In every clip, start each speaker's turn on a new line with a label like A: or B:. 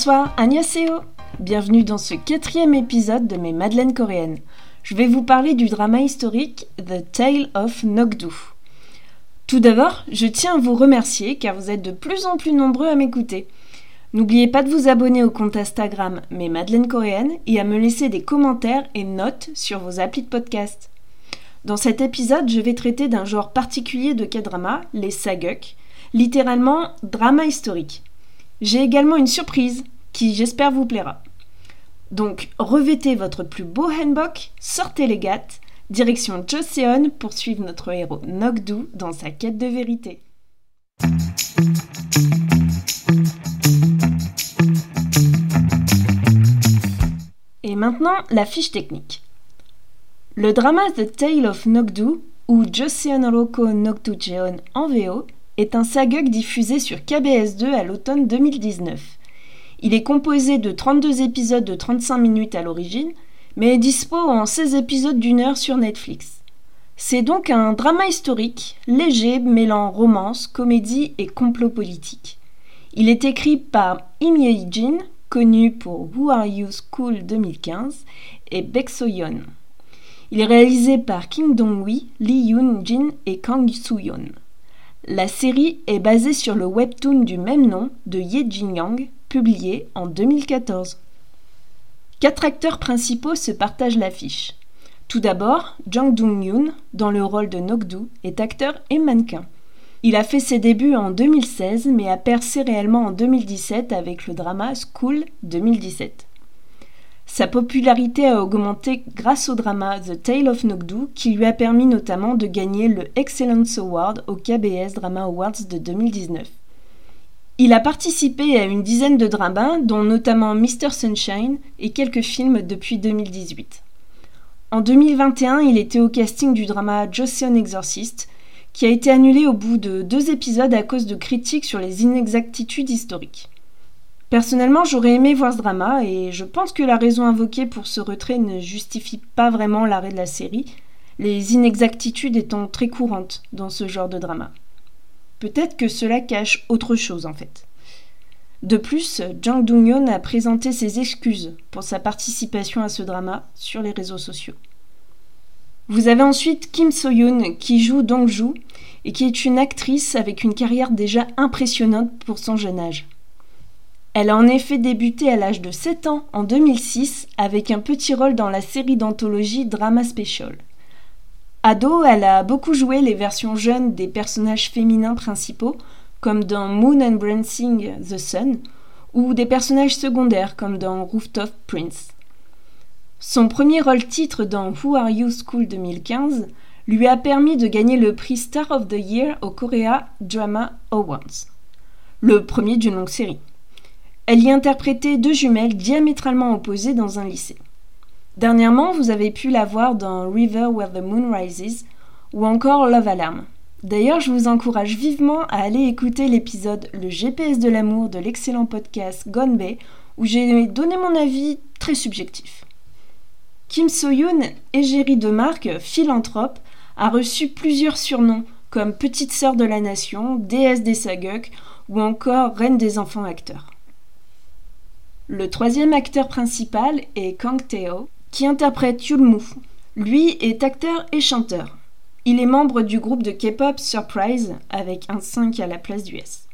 A: Bonsoir, annyeonghaseyo Bienvenue dans ce quatrième épisode de mes Madeleines coréennes. Je vais vous parler du drama historique The Tale of Nokdu. Tout d'abord, je tiens à vous remercier car vous êtes de plus en plus nombreux à m'écouter. N'oubliez pas de vous abonner au compte Instagram Mes Madeleines Coréennes et à me laisser des commentaires et notes sur vos applis de podcast. Dans cet épisode, je vais traiter d'un genre particulier de K-drama, les saguk, littéralement drama historique. J'ai également une surprise qui j'espère vous plaira. Donc revêtez votre plus beau hanbok, sortez les gâtes, direction Joseon pour suivre notre héros Nokdu dans sa quête de vérité. Et maintenant, la fiche technique. Le drama The Tale of Nokdu, ou Joseon Roko Nokdu Jeon en VO, est un saguk diffusé sur KBS2 à l'automne 2019. Il est composé de 32 épisodes de 35 minutes à l'origine, mais est dispo en 16 épisodes d'une heure sur Netflix. C'est donc un drama historique, léger, mêlant romance, comédie et complot politique. Il est écrit par Im Ye-jin, connu pour Who Are You School 2015, et Baek So-yeon. Il est réalisé par Kim Dong-wi, Lee Yoon-jin et Kang Soo-yeon. La série est basée sur le webtoon du même nom de Ye Jin-yang, publié en 2014. Quatre acteurs principaux se partagent l'affiche. Tout d'abord, Jang Dong-yoon, dans le rôle de Nokdu, est acteur et mannequin. Il a fait ses débuts en 2016 mais a percé réellement en 2017 avec le drama School 2017. Sa popularité a augmenté grâce au drama The Tale of Nokdu qui lui a permis notamment de gagner le Excellence Award au KBS Drama Awards de 2019. Il a participé à une dizaine de dramas, dont notamment Mr. Sunshine et quelques films depuis 2018. En 2021, il était au casting du drama Joseon Exorcist, qui a été annulé au bout de deux épisodes à cause de critiques sur les inexactitudes historiques. Personnellement, j'aurais aimé voir ce drama et je pense que la raison invoquée pour ce retrait ne justifie pas vraiment l'arrêt de la série, les inexactitudes étant très courantes dans ce genre de drama. Peut-être que cela cache autre chose en fait. De plus, Jang Dong-yeon a présenté ses excuses pour sa participation à ce drama sur les réseaux sociaux. Vous avez ensuite Kim So-yoon qui joue Dong-ju et qui est une actrice avec une carrière déjà impressionnante pour son jeune âge. Elle a en effet débuté à l'âge de 7 ans en 2006 avec un petit rôle dans la série d'anthologie Drama Special. Ado, elle a beaucoup joué les versions jeunes des personnages féminins principaux, comme dans Moon and Brancing the Sun, ou des personnages secondaires, comme dans Rooftop Prince. Son premier rôle titre dans Who Are You School 2015 lui a permis de gagner le prix Star of the Year au Korea Drama Awards, le premier d'une longue série. Elle y interprétait deux jumelles diamétralement opposées dans un lycée. Dernièrement, vous avez pu la voir dans River Where the Moon Rises ou encore Love Alarm. D'ailleurs, je vous encourage vivement à aller écouter l'épisode Le GPS de l'amour de l'excellent podcast Gone Bay où j'ai donné mon avis très subjectif. Kim So-yoon, égérie de marque, philanthrope, a reçu plusieurs surnoms comme Petite sœur de la nation, déesse des saguk ou encore Reine des enfants acteurs. Le troisième acteur principal est Kang Tae-ho, qui interprète Yulmu. Lui est acteur et chanteur. Il est membre du groupe de K-pop Surprise avec un 5 à la place du S.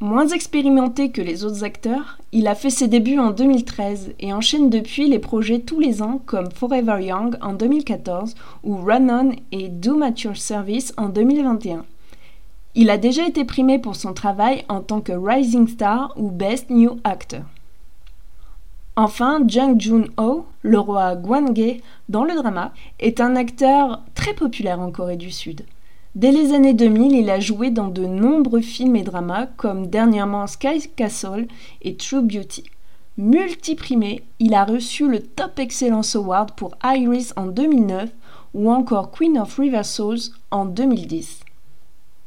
A: Moins expérimenté que les autres acteurs, il a fait ses débuts en 2013 et enchaîne depuis les projets tous les ans comme Forever Young en 2014 ou Run On et Do At Your Service en 2021. Il a déjà été primé pour son travail en tant que Rising Star ou Best New Actor. Enfin, Jung Jun-ho, le roi Gwange dans le drama, est un acteur très populaire en Corée du Sud. Dès les années 2000, il a joué dans de nombreux films et dramas comme dernièrement Sky Castle et True Beauty. Multiprimé, il a reçu le Top Excellence Award pour Iris en 2009 ou encore Queen of River Souls en 2010.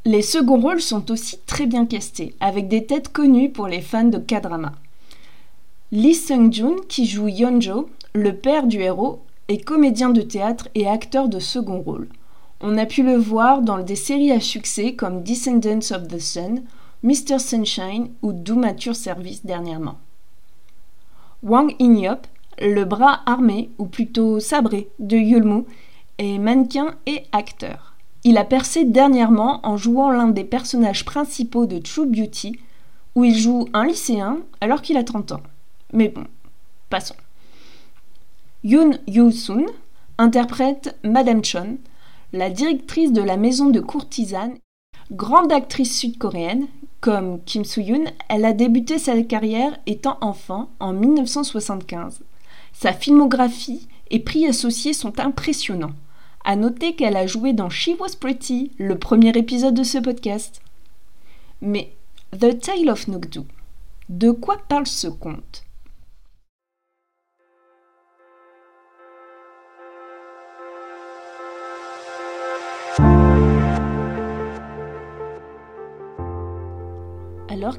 A: Les seconds rôles sont aussi très bien castés, avec des têtes connues pour les fans de K-drama. Lee Sung-jun, qui joue Yeonjo, le père du héros, est comédien de théâtre et acteur de second rôle. On a pu le voir dans des séries à succès comme Descendants of the Sun, Mr. Sunshine ou Do Mature Service dernièrement. Wang Inyop, le bras armé, ou plutôt sabré, de Yulmu, est mannequin et acteur. Il a percé dernièrement en jouant l'un des personnages principaux de True Beauty, où il joue un lycéen alors qu'il a 30 ans. Mais bon, passons. Yoon Yoo-soon interprète Madame Chon, la directrice de la maison de courtisanes, grande actrice sud-coréenne. Comme Kim Soo-yoon, elle a débuté sa carrière étant enfant en 1975. Sa filmographie et prix associés sont impressionnants. À noter qu'elle a joué dans She Was Pretty, le premier épisode de ce podcast. Mais The Tale of Nokdu, de quoi parle ce conte?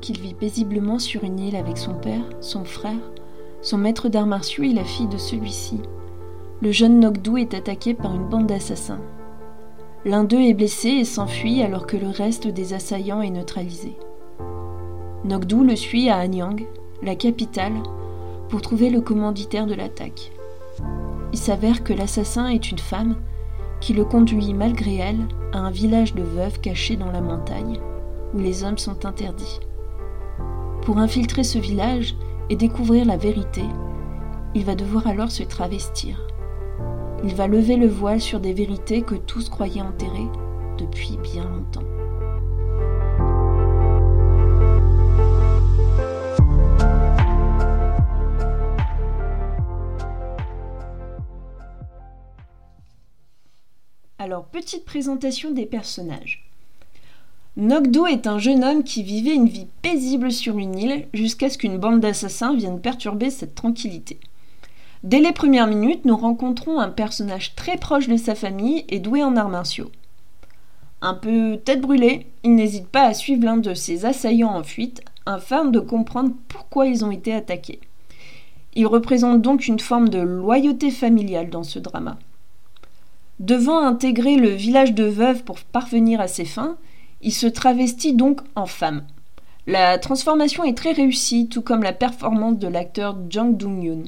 A: Qu'il vit paisiblement sur une île avec son père, son frère, son maître d'arts martiaux et la fille de celui-ci, le jeune Nogdou est attaqué par une bande d'assassins. L'un d'eux est blessé et s'enfuit alors que le reste des assaillants est neutralisé. Nogdou le suit à Anyang, la capitale, pour trouver le commanditaire de l'attaque. Il s'avère que l'assassin est une femme qui le conduit malgré elle à un village de veuves caché dans la montagne, où les hommes sont interdits. Pour infiltrer ce village et découvrir la vérité, il va devoir alors se travestir. Il va lever le voile sur des vérités que tous croyaient enterrées depuis bien longtemps. Alors, petite présentation des personnages. Nogdo est un jeune homme qui vivait une vie paisible sur une île jusqu'à ce qu'une bande d'assassins vienne perturber cette tranquillité. Dès les premières minutes, nous rencontrons un personnage très proche de sa famille et doué en arts martiaux. Un peu tête brûlée, il n'hésite pas à suivre l'un de ses assaillants en fuite afin de comprendre pourquoi ils ont été attaqués. Il représente donc une forme de loyauté familiale dans ce drama. Devant intégrer le village de veuves pour parvenir à ses fins, il se travestit donc en femme. La transformation est très réussie, tout comme la performance de l'acteur Jang Dong-yoon.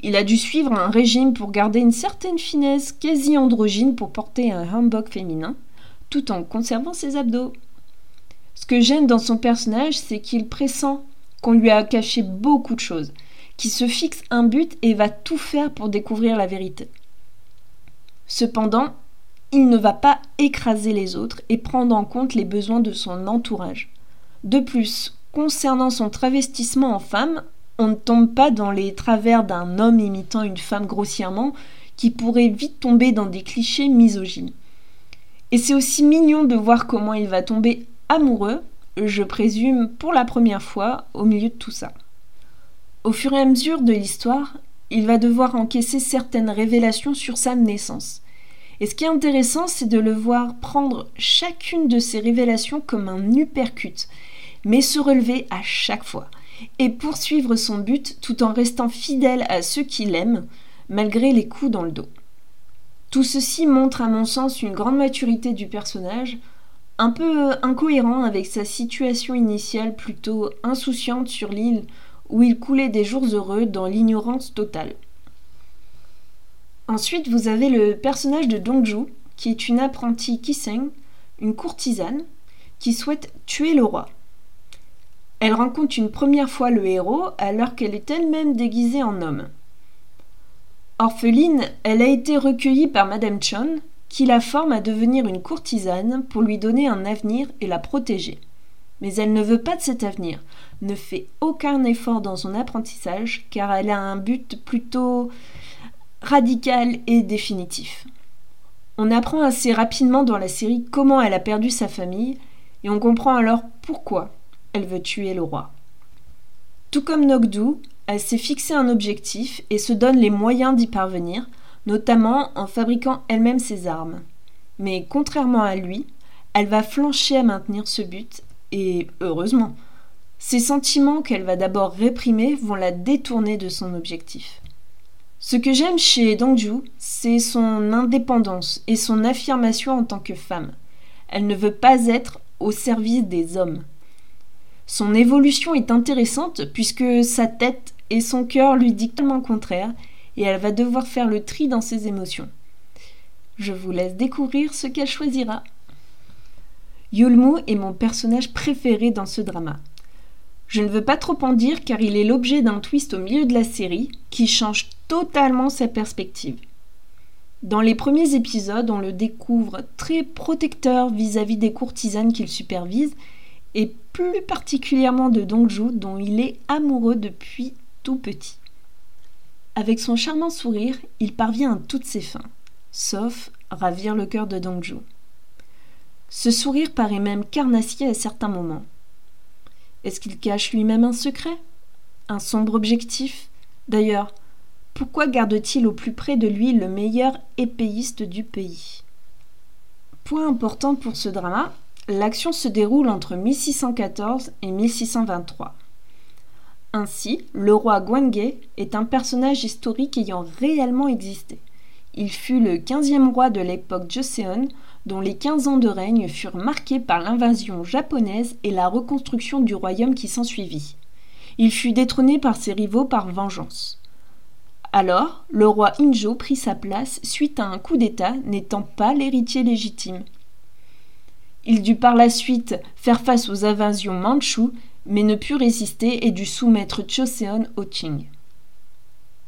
A: Il a dû suivre un régime pour garder une certaine finesse quasi androgyne pour porter un hanbok féminin, tout en conservant ses abdos. Ce que j'aime dans son personnage, c'est qu'il pressent qu'on lui a caché beaucoup de choses, qu'il se fixe un but et va tout faire pour découvrir la vérité. Cependant, il ne va pas écraser les autres et prendre en compte les besoins de son entourage. De plus, concernant son travestissement en femme, on ne tombe pas dans les travers d'un homme imitant une femme grossièrement qui pourrait vite tomber dans des clichés misogynes. Et c'est aussi mignon de voir comment il va tomber amoureux, je présume pour la première fois, au milieu de tout ça. Au fur et à mesure de l'histoire, il va devoir encaisser certaines révélations sur sa naissance. Et ce qui est intéressant, c'est de le voir prendre chacune de ces révélations comme un uppercut, mais se relever à chaque fois et poursuivre son but tout en restant fidèle à ceux qu'il aime, malgré les coups dans le dos. Tout ceci montre à mon sens une grande maturité du personnage, un peu incohérent avec sa situation initiale plutôt insouciante sur l'île où il coulait des jours heureux dans l'ignorance totale. Ensuite, vous avez le personnage de Dongju, qui est une apprentie Kiseng, une courtisane, qui souhaite tuer le roi. Elle rencontre une première fois le héros alors qu'elle est elle-même déguisée en homme. Orpheline, elle a été recueillie par Madame Chon, qui la forme à devenir une courtisane pour lui donner un avenir et la protéger. Mais elle ne veut pas de cet avenir, ne fait aucun effort dans son apprentissage car elle a un but plutôt radical et définitif. On apprend assez rapidement dans la série comment elle a perdu sa famille et on comprend alors pourquoi elle veut tuer le roi. Tout comme Nogdu, elle s'est fixé un objectif et se donne les moyens d'y parvenir, notamment en fabriquant elle-même ses armes. Mais contrairement à lui, elle va flancher à maintenir ce but, et heureusement. Ses sentiments qu'elle va d'abord réprimer vont la détourner de son objectif. Ce que j'aime chez Dongju, c'est son indépendance et son affirmation en tant que femme. Elle ne veut pas être au service des hommes. Son évolution est intéressante puisque sa tête et son cœur lui dictent tellement le contraire et elle va devoir faire le tri dans ses émotions. Je vous laisse découvrir ce qu'elle choisira. Yulmu est mon personnage préféré dans ce drama. Je ne veux pas trop en dire car il est l'objet d'un twist au milieu de la série qui change totalement sa perspective. Dans les premiers épisodes, on le découvre très protecteur vis-à-vis des courtisanes qu'il supervise et plus particulièrement de Dongju dont il est amoureux depuis tout petit. Avec son charmant sourire, il parvient à toutes ses fins, sauf ravir le cœur de Dongju. Ce sourire paraît même carnassier à certains moments. Est-ce qu'il cache lui-même un secret? Un sombre objectif? D'ailleurs, pourquoi garde-t-il au plus près de lui le meilleur épéiste du pays? Point important pour ce drama, l'action se déroule entre 1614 et 1623. Ainsi, le roi Gwange est un personnage historique ayant réellement existé. Il fut le 15e roi de l'époque Joseon, dont les 15 ans de règne furent marqués par l'invasion japonaise et la reconstruction du royaume qui s'ensuivit. Il fut détrôné par ses rivaux par vengeance. Alors, le roi Injo prit sa place suite à un coup d'État n'étant pas l'héritier légitime. Il dut par la suite faire face aux invasions mandchoues, mais ne put résister et dut soumettre Choseon au Qing.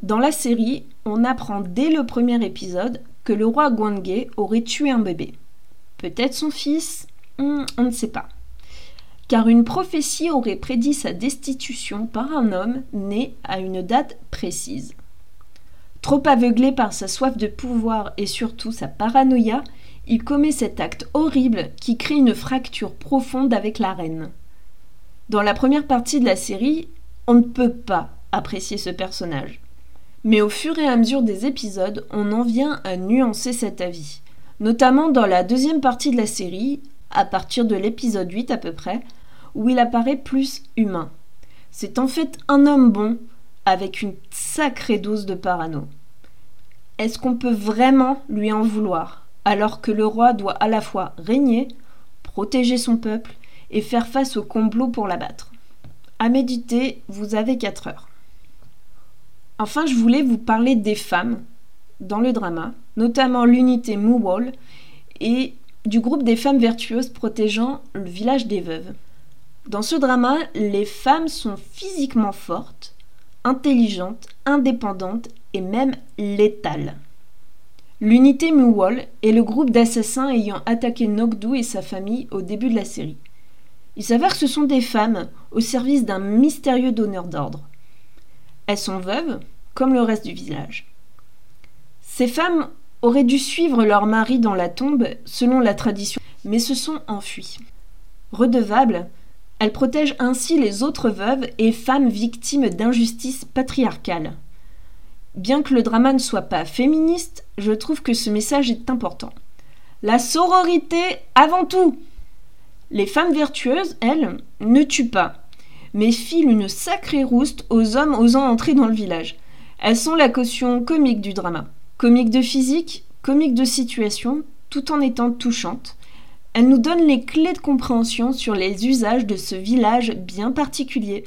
A: Dans la série, on apprend dès le premier épisode que le roi Gwange aurait tué un bébé. Peut-être son fils, on ne sait pas. Car une prophétie aurait prédit sa destitution par un homme né à une date précise. Trop aveuglé par sa soif de pouvoir et surtout sa paranoïa, il commet cet acte horrible qui crée une fracture profonde avec la reine. Dans la première partie de la série, on ne peut pas apprécier ce personnage. Mais au fur et à mesure des épisodes, on en vient à nuancer cet avis notamment dans la deuxième partie de la série, à partir de l'épisode 8 à peu près, où il apparaît plus humain. C'est en fait un homme bon, avec une sacrée dose de parano. Est-ce qu'on peut vraiment lui en vouloir, alors que le roi doit à la fois régner, protéger son peuple et faire face au complot pour l'abattre? À méditer, vous avez 4 heures. Enfin, je voulais vous parler des femmes dans le drama, notamment l'unité Moowall et du groupe des femmes vertueuses protégeant le village des veuves. Dans ce drama, les femmes sont physiquement fortes, intelligentes, indépendantes et même létales. L'unité Muwol est le groupe d'assassins ayant attaqué Nogdu et sa famille au début de la série. Il s'avère que ce sont des femmes au service d'un mystérieux donneur d'ordre. Elles sont veuves, comme le reste du village. Ces femmes auraient dû suivre leur mari dans la tombe selon la tradition, mais se sont enfuies. Redevables, elles protègent ainsi les autres veuves et femmes victimes d'injustices patriarcales. Bien que le drama ne soit pas féministe, je trouve que ce message est important. La sororité avant tout Les femmes vertueuses, elles, ne tuent pas, mais filent une sacrée rouste aux hommes osant entrer dans le village. Elles sont la caution comique du drama. Comique de physique, comique de situation, tout en étant touchante. Elle nous donne les clés de compréhension sur les usages de ce village bien particulier.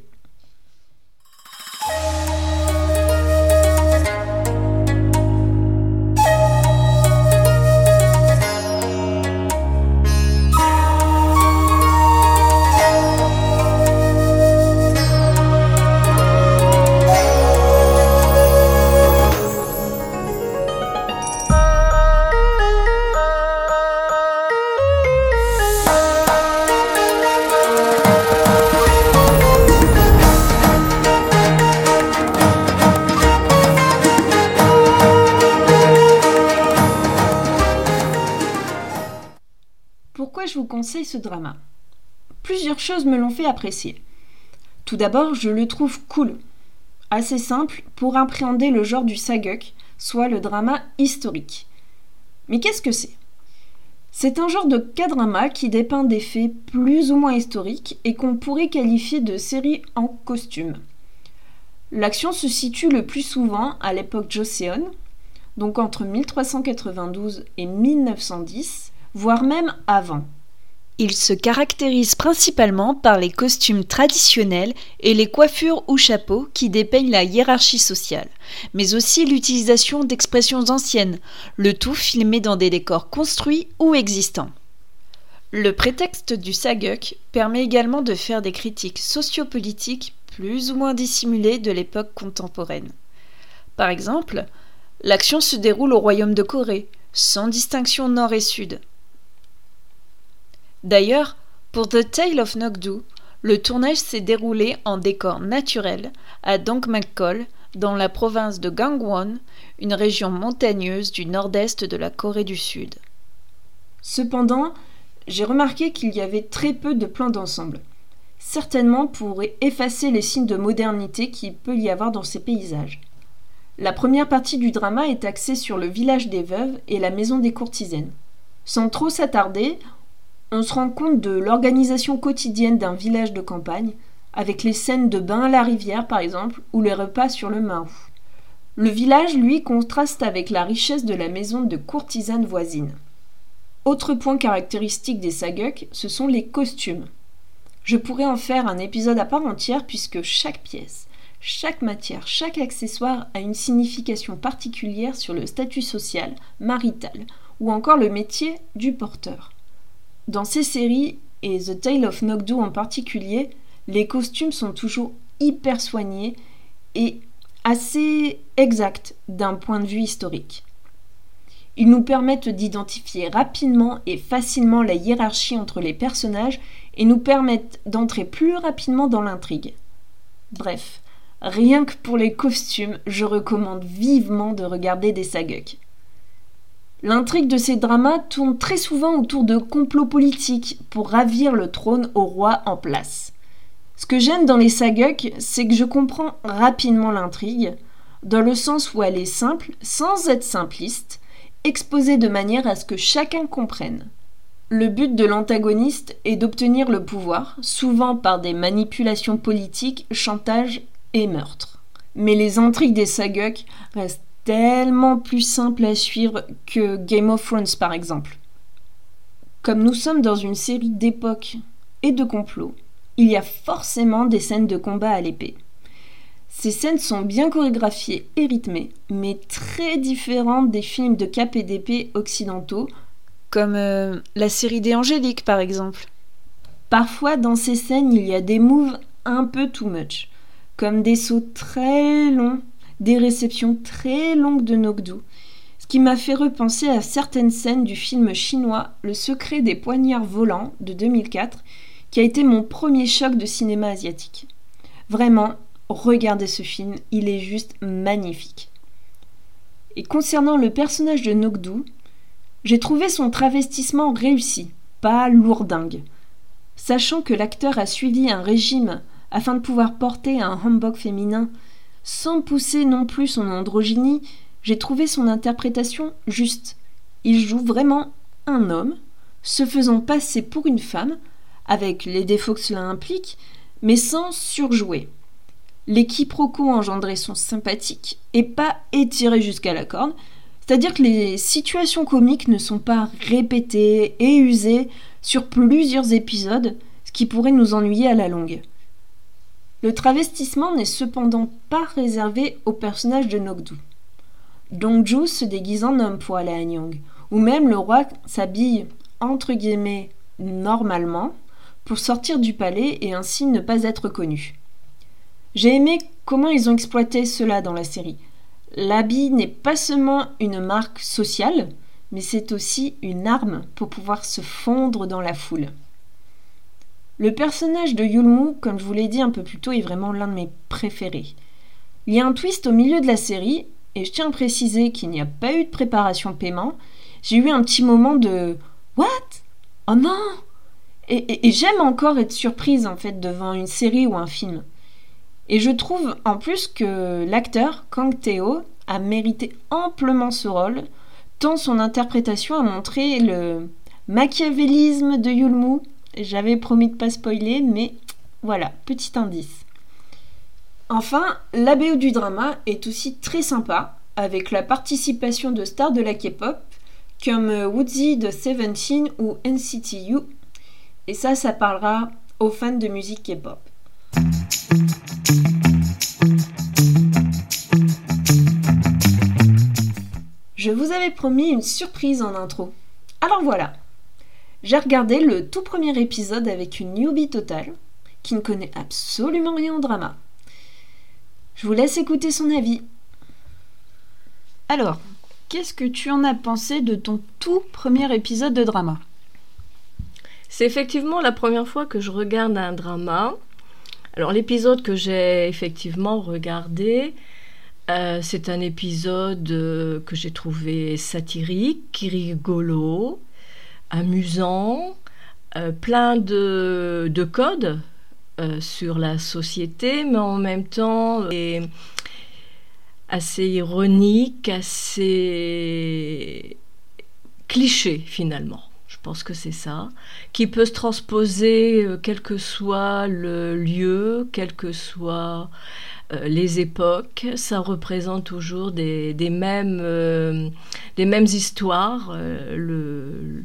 A: Ce drama Plusieurs choses me l'ont fait apprécier. Tout d'abord, je le trouve cool, assez simple pour appréhender le genre du saguk, soit le drama historique. Mais qu'est-ce que c'est? C'est un genre de K-drama qui dépeint des faits plus ou moins historiques et qu'on pourrait qualifier de série en costume. L'action se situe le plus souvent à l'époque Joseon, donc entre 1392 et 1910, voire même avant.
B: Il se caractérise principalement par les costumes traditionnels et les coiffures ou chapeaux qui dépeignent la hiérarchie sociale, mais aussi l'utilisation d'expressions anciennes, le tout filmé dans des décors construits ou existants. Le prétexte du saguk permet également de faire des critiques sociopolitiques plus ou moins dissimulées de l'époque contemporaine. Par exemple, l'action se déroule au royaume de Corée, sans distinction nord et sud. D'ailleurs, pour The Tale of Nokdu, le tournage s'est déroulé en décor naturel à Dongmakol, dans la province de Gangwon, une région montagneuse du nord-est de la Corée du Sud.
A: Cependant, j'ai remarqué qu'il y avait très peu de plans d'ensemble, certainement pour effacer les signes de modernité qu'il peut y avoir dans ces paysages. La première partie du drama est axée sur le village des veuves et la maison des courtisanes. Sans trop s'attarder, on se rend compte de l'organisation quotidienne d'un village de campagne, avec les scènes de bains à la rivière par exemple, ou les repas sur le Mahou. Le village, lui, contraste avec la richesse de la maison de courtisanes voisines. Autre point caractéristique des saguk, ce sont les costumes. Je pourrais en faire un épisode à part entière puisque chaque pièce, chaque matière, chaque accessoire a une signification particulière sur le statut social, marital ou encore le métier du porteur. Dans ces séries, et The Tale of Nokdu en particulier, les costumes sont toujours hyper soignés et assez exacts d'un point de vue historique. Ils nous permettent d'identifier rapidement et facilement la hiérarchie entre les personnages et nous permettent d'entrer plus rapidement dans l'intrigue. Bref, rien que pour les costumes, je recommande vivement de regarder des saguks. L'intrigue de ces dramas tourne très souvent autour de complots politiques pour ravir le trône au roi en place. Ce que j'aime dans les saguks, c'est que je comprends rapidement l'intrigue, dans le sens où elle est simple, sans être simpliste, exposé de manière à ce que chacun comprenne. Le but de l'antagoniste est d'obtenir le pouvoir, souvent par des manipulations politiques, chantage et meurtre. Mais les intrigues des Saguk restent tellement plus simples à suivre que Game of Thrones par exemple. Comme nous sommes dans une série d'époques et de complots, il y a forcément des scènes de combat à l'épée. Ces scènes sont bien chorégraphiées et rythmées, mais très différentes des films de cap et d'épée occidentaux,
B: comme euh, la série des Angéliques par exemple.
A: Parfois, dans ces scènes, il y a des moves un peu too much, comme des sauts très longs, des réceptions très longues de Nokdu, ce qui m'a fait repenser à certaines scènes du film chinois Le secret des poignards volants de 2004, qui a été mon premier choc de cinéma asiatique. Vraiment, regardez ce film, il est juste magnifique. Et concernant le personnage de Nogdu, j'ai trouvé son travestissement réussi, pas lourdingue. Sachant que l'acteur a suivi un régime afin de pouvoir porter un hanbok féminin sans pousser non plus son androgynie, j'ai trouvé son interprétation juste. Il joue vraiment un homme, se faisant passer pour une femme, avec les défauts que cela implique, mais sans surjouer. Les quiproquos engendrés sont sympathiques et pas étirés jusqu'à la corde, c'est-à-dire que les situations comiques ne sont pas répétées et usées sur plusieurs épisodes, ce qui pourrait nous ennuyer à la longue. Le travestissement n'est cependant pas réservé au personnage de Nogdu. Dongju se déguise en homme pour aller à Nyang, ou même le roi s'habille entre guillemets normalement pour sortir du palais et ainsi ne pas être connu. J'ai aimé comment ils ont exploité cela dans la série. L'habit n'est pas seulement une marque sociale, mais c'est aussi une arme pour pouvoir se fondre dans la foule. Le personnage de Yulmu, comme je vous l'ai dit un peu plus tôt, est vraiment l'un de mes préférés. Il y a un twist au milieu de la série, et je tiens à préciser qu'il n'y a pas eu de préparation paiement. J'ai eu un petit moment de What? Oh non Et, j'aime encore être surprise en fait devant une série ou un film. Et je trouve en plus que l'acteur, Kang Teo, a mérité amplement ce rôle, tant son interprétation a montré le machiavélisme de Yulmu. J'avais promis de pas spoiler, mais voilà, petit indice. Enfin, la BO du drama est aussi très sympa, avec la participation de stars de la K-pop, comme Woodsy de Seventeen ou NCT U, Et ça, ça parlera aux fans de musique K-pop. Je vous avais promis une surprise en intro. Alors voilà. J'ai regardé le tout premier épisode avec une newbie totale qui ne connaît absolument rien au drama. Je vous laisse écouter son avis.
B: Alors, qu'est-ce que tu en as pensé de ton tout premier épisode de drama?
C: C'est effectivement la première fois que je regarde un drama. Alors l'épisode que j'ai effectivement regardé, euh, c'est un épisode euh, que j'ai trouvé satirique, rigolo, amusant, euh, plein de, de codes sur la société, mais en même temps assez ironique, assez cliché finalement. Je pense que c'est ça, qui peut se transposer quel que soit le lieu, quel que soit euh, les époques, ça représente toujours des, mêmes, euh, des mêmes histoires. Euh,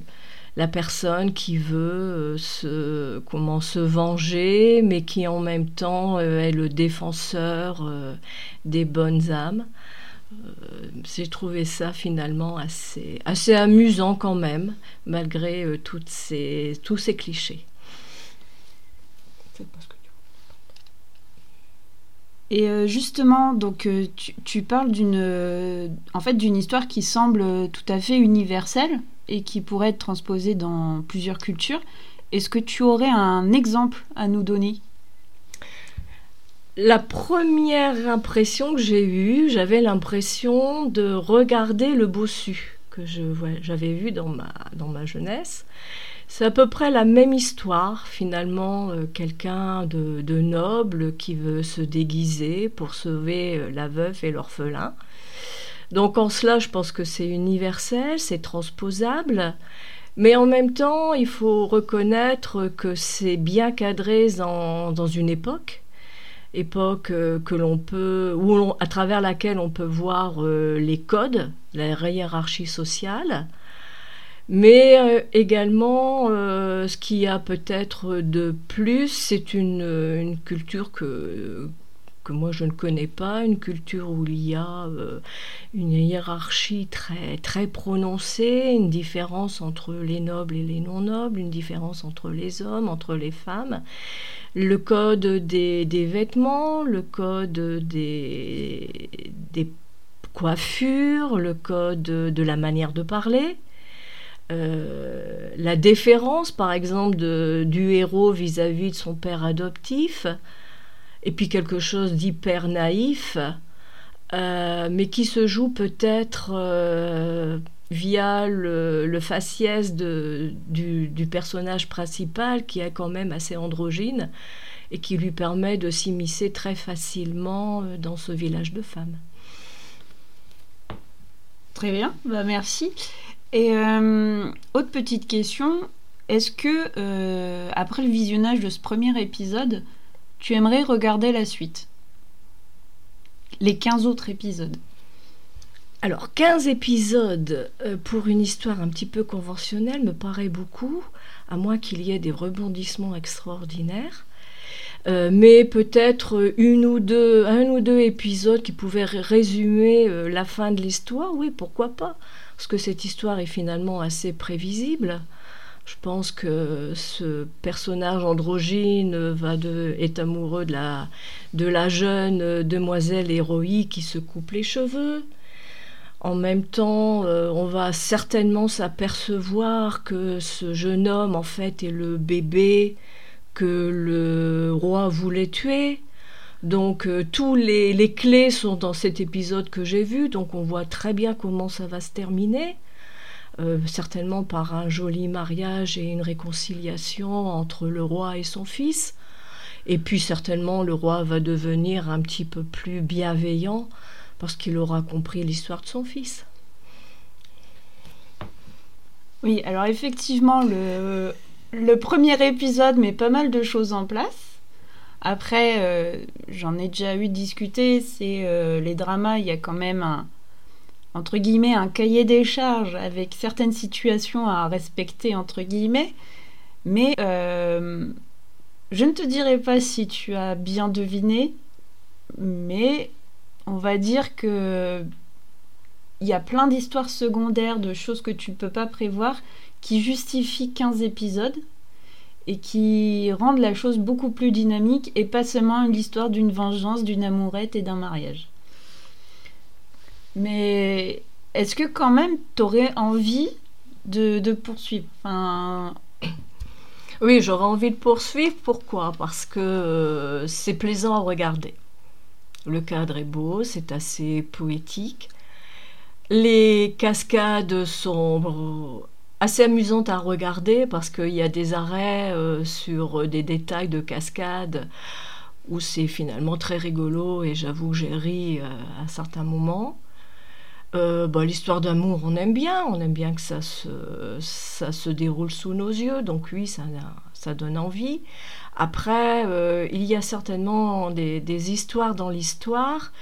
C: la personne qui veut se, comment se venger, mais qui en même temps est le défenseur des bonnes âmes. J'ai trouvé ça finalement assez, assez amusant quand même, malgré toutes ces, tous ces clichés.
B: Et euh, justement, donc euh, tu, parles d'une euh, en fait d'une histoire qui semble tout à fait universelle et qui pourrait être transposée dans plusieurs cultures. Est-ce que tu aurais un exemple à nous donner?
C: La première impression que j'ai eue, j'avais l'impression de regarder le bossu que j'avais vu dans ma, dans ma jeunesse. C'est à peu près la même histoire, finalement, euh, quelqu'un de, noble qui veut se déguiser pour sauver euh, la veuve et l'orphelin. Donc en cela, je pense que c'est universel, c'est transposable, mais en même temps, il faut reconnaître que c'est bien cadré dans, une époque, époque euh, que l'on peut, où à travers laquelle on peut voir les codes, la hiérarchie sociale, mais euh, également, euh, ce qu'il y a peut-être de plus, c'est une, une, culture que, que moi je ne connais pas, une culture où il y a euh, une hiérarchie très, très prononcée, une différence entre les nobles et les non-nobles, une différence entre les hommes, entre les femmes, le code des, des vêtements, le code des, des coiffures, le code de la manière de parler. Euh, la déférence, par exemple, du héros vis-à-vis de son père adoptif, et puis quelque chose d'hyper naïf, euh, mais qui se joue peut-être euh, via le, faciès du, personnage principal, qui est quand même assez androgyne, et qui lui permet de s'immiscer très facilement dans ce village de femmes.
B: Très bien, bah merci. Et euh, autre petite question, est-ce que euh, après le visionnage de ce premier épisode, tu aimerais regarder la suite Les 15 autres épisodes
C: alors, 15 épisodes euh, pour une histoire un petit peu conventionnelle me paraît beaucoup, à moins qu'il y ait des rebondissements extraordinaires. mais peut-être une ou deux, un ou deux épisodes qui pouvaient résumer la fin de l'histoire, oui, pourquoi pas parce que cette histoire est finalement assez prévisible. Je pense que ce personnage androgyne va est amoureux de la, jeune demoiselle héroïque qui se coupe les cheveux. En même temps, euh, on va certainement s'apercevoir que ce jeune homme, en fait, est le bébé que le roi voulait tuer. Donc euh, tous les, clés sont dans cet épisode que j'ai vu, donc on voit très bien comment ça va se terminer. Euh, certainement par un joli mariage et une réconciliation entre le roi et son fils. Et puis certainement le roi va devenir un petit peu plus bienveillant parce qu'il aura compris l'histoire de son fils.
B: Oui, alors effectivement, le, le premier épisode met pas mal de choses en place. Après, euh, j'en ai déjà eu discuté, c'est euh, les dramas, il y a quand même un, entre guillemets, un cahier des charges avec certaines situations à respecter, entre guillemets.
A: Mais euh, je ne te dirai pas si tu as bien deviné, mais on va dire que il y a plein d'histoires secondaires, de choses que tu ne peux pas prévoir, qui justifient 15 épisodes et qui rendent la chose beaucoup plus dynamique et pas seulement l'histoire d'une vengeance, d'une amourette et d'un mariage. Mais est-ce que quand même tu aurais envie de, de poursuivre? Enfin...
C: Oui, j'aurais envie de poursuivre. Pourquoi? Parce que euh, c'est plaisant à regarder. Le cadre est beau, c'est assez poétique. Les cascades sont assez amusantes à regarder parce qu'il y a des arrêts euh, sur des détails de cascades où c'est finalement très rigolo et j'avoue j'ai ri euh, à certains moments. Bah, l'histoire d'amour, on aime bien, on aime bien que ça se, ça se déroule sous nos yeux, donc oui, ça, ça donne envie. Après, euh, il y a certainement des, histoires dans l'histoire.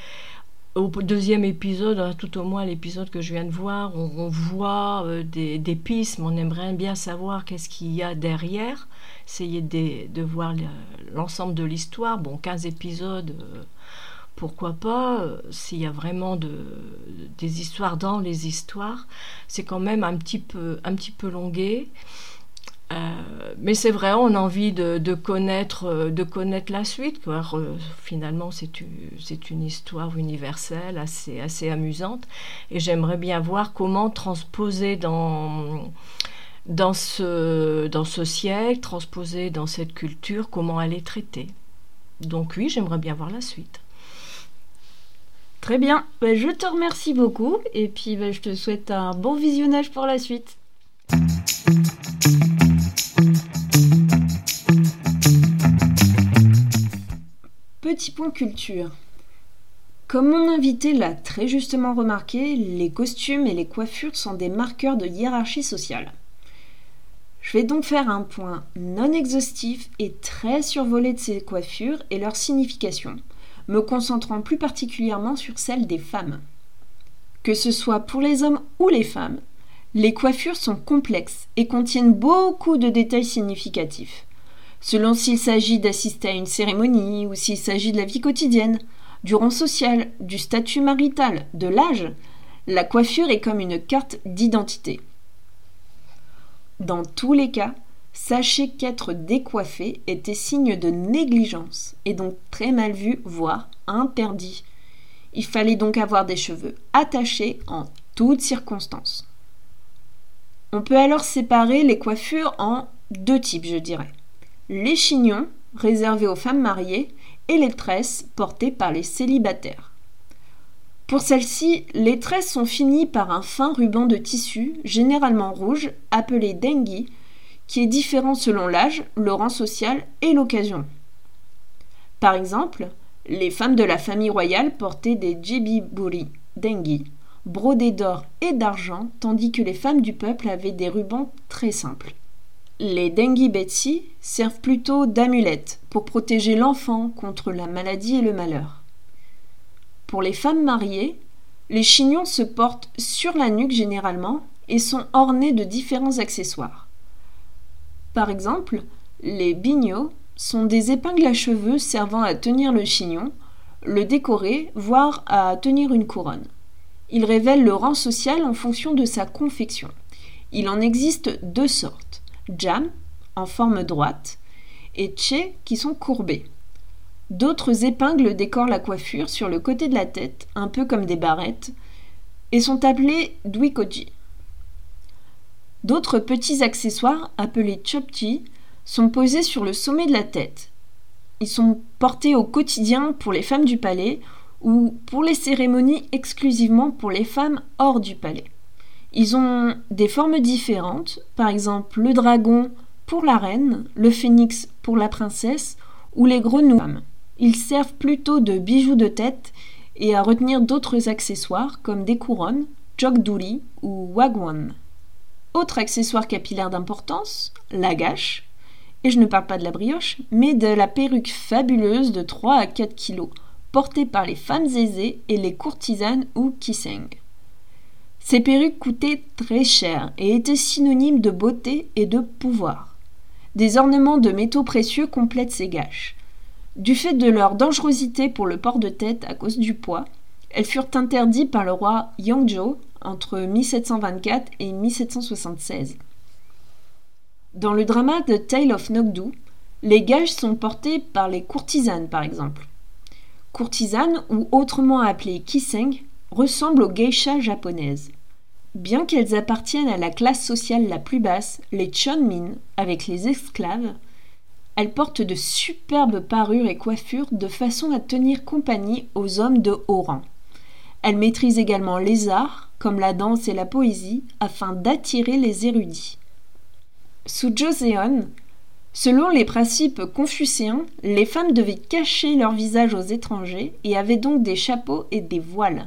C: Au deuxième épisode, hein, tout au moins l'épisode que je viens de voir, on, voit euh, des, pistes, mais on aimerait bien savoir qu'est-ce qu'il y a derrière, essayer de, voir l'ensemble de l'histoire. Bon, 15 épisodes, euh, pourquoi pas, s'il y a vraiment des histoires dans les histoires, c'est quand même un petit peu, un petit peu longué. Euh, mais c'est vrai, on a envie de, connaître, euh, de connaître la suite. Euh, finalement, c'est une, histoire universelle, assez, assez amusante. Et j'aimerais bien voir comment transposer dans, dans, ce, dans ce siècle, transposer dans cette culture, comment elle est traitée. Donc oui, j'aimerais bien voir la suite.
A: Très bien, ben, je te remercie beaucoup et puis ben, je te souhaite un bon visionnage pour la suite. Petit point culture. Comme mon invité l'a très justement remarqué, les costumes et les coiffures sont des marqueurs de hiérarchie sociale. Je vais donc faire un point non exhaustif et très survolé de ces coiffures et leur signification, me concentrant plus particulièrement sur celle des femmes. Que ce soit pour les hommes ou les femmes, les coiffures sont complexes et contiennent beaucoup de détails significatifs selon s'il s'agit d'assister à une cérémonie ou s'il s'agit de la vie quotidienne, du rang social, du statut marital, de l'âge, la coiffure est comme une carte d'identité. Dans tous les cas, sachez qu'être décoiffé était signe de négligence et donc très mal vu, voire interdit. Il fallait donc avoir des cheveux attachés en toutes circonstances. On peut alors séparer les coiffures en deux types, je dirais les chignons, réservés aux femmes mariées, et les tresses, portées par les célibataires. Pour celles-ci, les tresses sont finies par un fin ruban de tissu, généralement rouge, appelé dengue, qui est différent selon l'âge, le rang social et l'occasion. Par exemple, les femmes de la famille royale portaient des djibiburi dengue, brodés d'or et d'argent, tandis que les femmes du peuple avaient des rubans très simples. Les dengue Betsy servent plutôt d'amulettes pour protéger l'enfant contre la maladie et le malheur. Pour les femmes mariées, les chignons se portent sur la nuque généralement et sont ornés de différents accessoires. Par exemple, les bignots sont des épingles à cheveux servant à tenir le chignon, le décorer, voire à tenir une couronne. Ils révèlent le rang social en fonction de sa confection. Il en existe deux sortes jam en forme droite et che qui sont courbés. D'autres épingles décorent la coiffure sur le côté de la tête, un peu comme des barrettes, et sont appelés duikoji. D'autres petits accessoires, appelés chopchi, sont posés sur le sommet de la tête. Ils sont portés au quotidien pour les femmes du palais ou pour les cérémonies exclusivement pour les femmes hors du palais. Ils ont des formes différentes, par exemple le dragon pour la reine, le phénix pour la princesse ou les grenouilles. Ils servent plutôt de bijoux de tête et à retenir d'autres accessoires comme des couronnes, jogduri ou wagwan. Autre accessoire capillaire d'importance, la gâche, et je ne parle pas de la brioche, mais de la perruque fabuleuse de 3 à 4 kilos, portée par les femmes aisées et les courtisanes ou kiseng. Ces perruques coûtaient très cher et étaient synonymes de beauté et de pouvoir. Des ornements de métaux précieux complètent ces gâches. Du fait de leur dangerosité pour le port de tête à cause du poids, elles furent interdites par le roi Yangzhou entre 1724 et 1776. Dans le drama The Tale of Nogdu, les gages sont portés par les courtisanes par exemple. Courtisanes, ou autrement appelées kiseng, ressemblent aux geishas japonaises. Bien qu'elles appartiennent à la classe sociale la plus basse, les chonmin, avec les esclaves, elles portent de superbes parures et coiffures de façon à tenir compagnie aux hommes de haut rang. Elles maîtrisent également les arts, comme la danse et la poésie, afin d'attirer les érudits. Sous Joseon, selon les principes confucéens, les femmes devaient cacher leur visage aux étrangers et avaient donc des chapeaux et des voiles.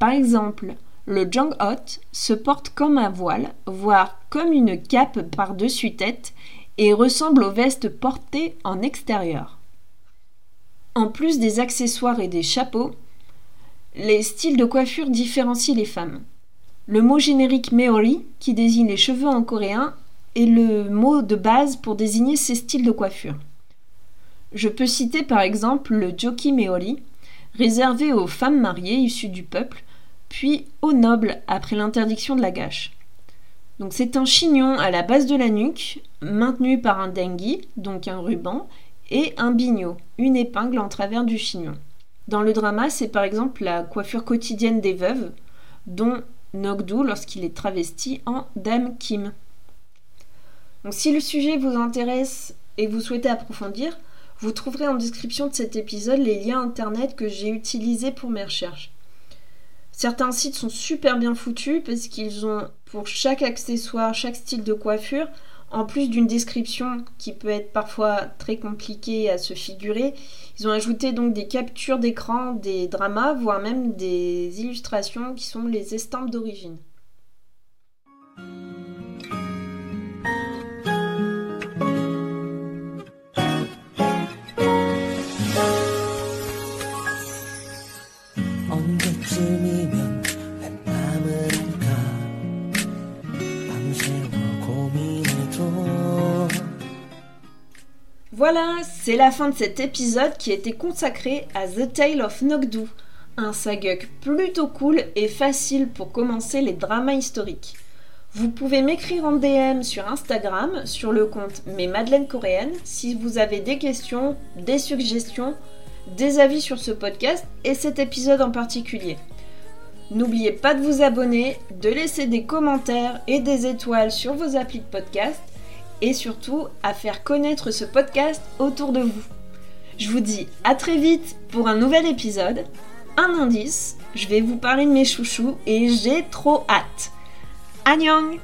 A: Par exemple, le Janghot se porte comme un voile, voire comme une cape par-dessus tête, et ressemble aux vestes portées en extérieur. En plus des accessoires et des chapeaux, les styles de coiffure différencient les femmes. Le mot générique Meori, qui désigne les cheveux en coréen, est le mot de base pour désigner ces styles de coiffure. Je peux citer par exemple le Joki Meori, réservé aux femmes mariées issues du peuple, puis aux nobles après l'interdiction de la gâche. Donc c'est un chignon à la base de la nuque, maintenu par un dengi, donc un ruban, et un bignot, une épingle en travers du chignon. Dans le drama, c'est par exemple la coiffure quotidienne des veuves, dont Nogdu lorsqu'il est travesti en Dame Kim. Donc si le sujet vous intéresse et vous souhaitez approfondir, vous trouverez en description de cet épisode les liens internet que j'ai utilisés pour mes recherches. Certains sites sont super bien foutus parce qu'ils ont pour chaque accessoire, chaque style de coiffure, en plus d'une description qui peut être parfois très compliquée à se figurer, ils ont ajouté donc des captures d'écran des dramas, voire même des illustrations qui sont les estampes d'origine. Voilà, c'est la fin de cet épisode qui était consacré à The Tale of Nogdu, un saguk plutôt cool et facile pour commencer les dramas historiques. Vous pouvez m'écrire en DM sur Instagram sur le compte Mes Madeleines Coréennes si vous avez des questions, des suggestions, des avis sur ce podcast et cet épisode en particulier. N'oubliez pas de vous abonner, de laisser des commentaires et des étoiles sur vos applis de podcast et surtout à faire connaître ce podcast autour de vous. Je vous dis à très vite pour un nouvel épisode. Un indice, je vais vous parler de mes chouchous et j'ai trop hâte. Annyeong